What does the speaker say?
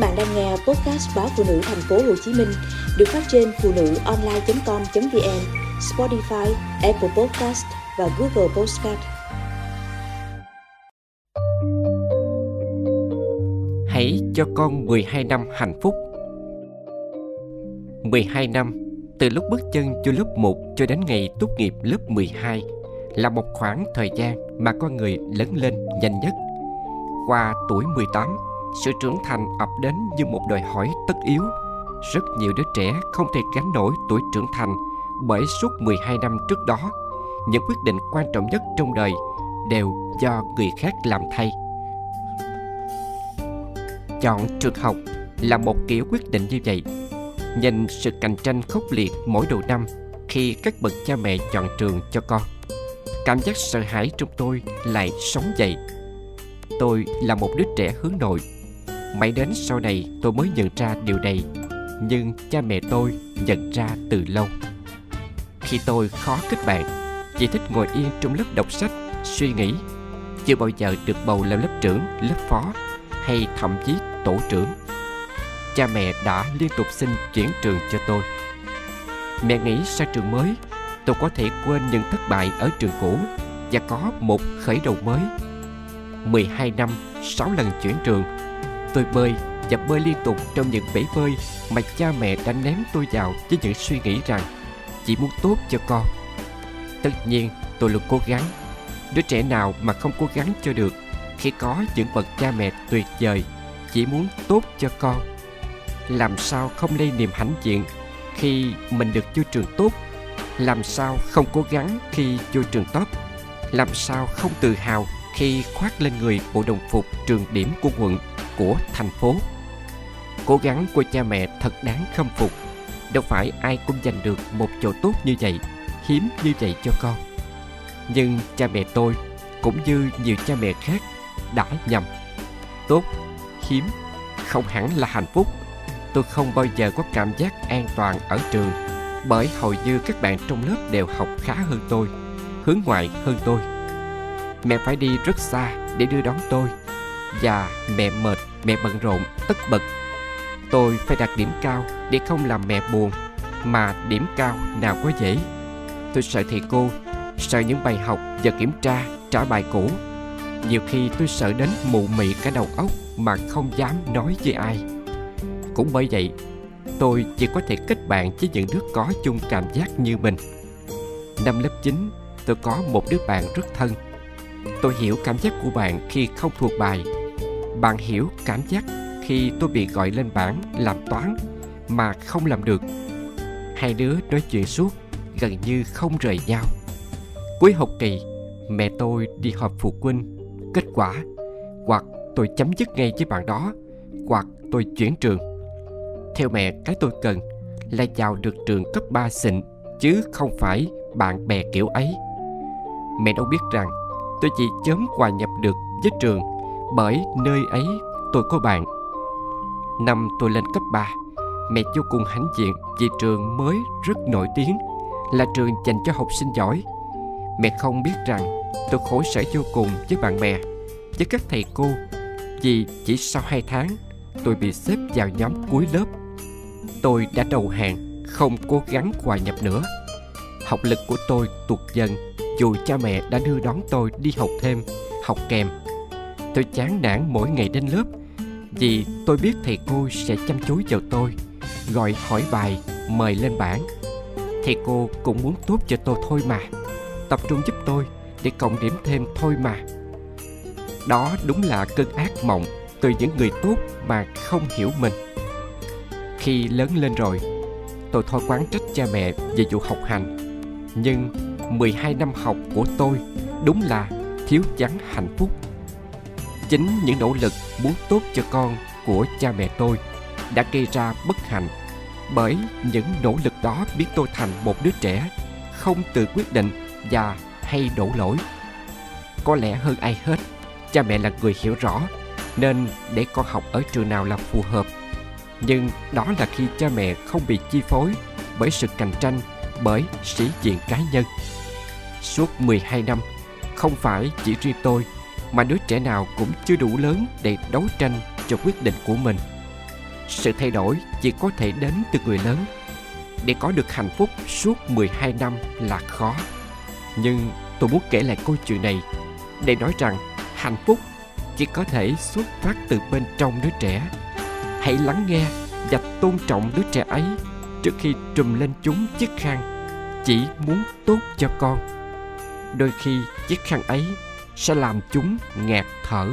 bạn đang nghe podcast báo phụ nữ thành phố Hồ Chí Minh được phát trên phụ nữ online.com.vn, Spotify, Apple Podcast và Google Podcast. Hãy cho con 12 năm hạnh phúc. 12 năm từ lúc bước chân cho lớp 1 cho đến ngày tốt nghiệp lớp 12 là một khoảng thời gian mà con người lớn lên nhanh nhất. Qua tuổi 18, sự trưởng thành ập đến như một đòi hỏi tất yếu. Rất nhiều đứa trẻ không thể gánh nổi tuổi trưởng thành bởi suốt 12 năm trước đó, những quyết định quan trọng nhất trong đời đều do người khác làm thay. Chọn trường học là một kiểu quyết định như vậy. Nhìn sự cạnh tranh khốc liệt mỗi đầu năm khi các bậc cha mẹ chọn trường cho con. Cảm giác sợ hãi trong tôi lại sống dậy. Tôi là một đứa trẻ hướng nội Mãi đến sau này tôi mới nhận ra điều này. Nhưng cha mẹ tôi nhận ra từ lâu. Khi tôi khó kết bạn Chỉ thích ngồi yên trong lớp đọc sách Suy nghĩ. Chưa bao giờ được bầu làm lớp trưởng, lớp phó Hay thậm chí tổ trưởng. Cha mẹ đã liên tục xin chuyển trường cho tôi. Mẹ nghĩ sang trường mới Tôi có thể quên những thất bại ở trường cũ Và có một khởi đầu mới. 12 năm, 6 lần chuyển trường Tôi bơi và bơi liên tục trong những bể bơi mà cha mẹ đã ném tôi vào với những suy nghĩ rằng chỉ muốn tốt cho con. Tất nhiên, tôi luôn cố gắng. Đứa trẻ nào mà không cố gắng cho được khi có những bậc cha mẹ tuyệt vời chỉ muốn tốt cho con. Làm sao không lây niềm hãnh diện khi mình được vô trường tốt? Làm sao không cố gắng khi vô trường tốt? Làm sao không tự hào khi khoác lên người bộ đồng phục trường điểm của quận của thành phố. Cố gắng của cha mẹ thật đáng khâm phục. Đâu phải ai cũng giành được một chỗ tốt như vậy, hiếm như vậy cho con. Nhưng cha mẹ tôi cũng như nhiều cha mẹ khác đã nhầm. Tốt, hiếm, không hẳn là hạnh phúc. Tôi không bao giờ có cảm giác an toàn ở trường, bởi hầu như các bạn trong lớp đều học khá hơn tôi, hướng ngoại hơn tôi. Mẹ phải đi rất xa để đưa đón tôi, và mẹ mệt mẹ bận rộn, tất bật. Tôi phải đạt điểm cao để không làm mẹ buồn, mà điểm cao nào có dễ. Tôi sợ thầy cô, sợ những bài học và kiểm tra, trả bài cũ. Nhiều khi tôi sợ đến mụ mị cả đầu óc mà không dám nói với ai. Cũng bởi vậy, tôi chỉ có thể kết bạn với những đứa có chung cảm giác như mình. Năm lớp 9 tôi có một đứa bạn rất thân. Tôi hiểu cảm giác của bạn khi không thuộc bài bạn hiểu cảm giác khi tôi bị gọi lên bảng làm toán mà không làm được. Hai đứa nói chuyện suốt, gần như không rời nhau. Cuối học kỳ, mẹ tôi đi họp phụ huynh. Kết quả, hoặc tôi chấm dứt ngay với bạn đó, hoặc tôi chuyển trường. Theo mẹ, cái tôi cần là vào được trường cấp 3 xịn, chứ không phải bạn bè kiểu ấy. Mẹ đâu biết rằng, tôi chỉ chớm hòa nhập được với trường bởi nơi ấy tôi có bạn. Năm tôi lên cấp 3, mẹ vô cùng hãnh diện vì trường mới rất nổi tiếng là trường dành cho học sinh giỏi. Mẹ không biết rằng tôi khổ sở vô cùng với bạn bè, với các thầy cô vì chỉ sau hai tháng tôi bị xếp vào nhóm cuối lớp. Tôi đã đầu hàng, không cố gắng hòa nhập nữa. Học lực của tôi tụt dần dù cha mẹ đã đưa đón tôi đi học thêm, học kèm Tôi chán nản mỗi ngày đến lớp. Vì tôi biết thầy cô sẽ chăm chú vào tôi Gọi hỏi bài, mời lên bảng. Thầy cô cũng muốn tốt cho tôi thôi mà. Tập trung giúp tôi để cộng điểm thêm thôi mà. Đó đúng là cơn ác mộng từ những người tốt mà không hiểu mình. Khi lớn lên rồi Tôi thôi quán trách cha mẹ về vụ học hành. Nhưng 12 năm học của tôi đúng là thiếu vắng hạnh phúc chính những nỗ lực muốn tốt cho con của cha mẹ tôi đã gây ra bất hạnh. Bởi những nỗ lực đó biến tôi thành một đứa trẻ không tự quyết định và hay đổ lỗi. Có lẽ hơn ai hết, cha mẹ là người hiểu rõ nên để con học ở trường nào là phù hợp. Nhưng đó là khi cha mẹ không bị chi phối bởi sự cạnh tranh, bởi sĩ diện cá nhân. Suốt 12 năm, không phải chỉ riêng tôi mà đứa trẻ nào cũng chưa đủ lớn để đấu tranh cho quyết định của mình sự thay đổi chỉ có thể đến từ người lớn. Để có được hạnh phúc suốt 12 năm là khó. Nhưng tôi muốn kể lại câu chuyện này để nói rằng hạnh phúc chỉ có thể xuất phát từ bên trong đứa trẻ. Hãy lắng nghe và tôn trọng đứa trẻ ấy trước khi trùm lên chúng chiếc khăn chỉ muốn tốt cho con. Đôi khi chiếc khăn ấy sẽ làm chúng nghẹt thở.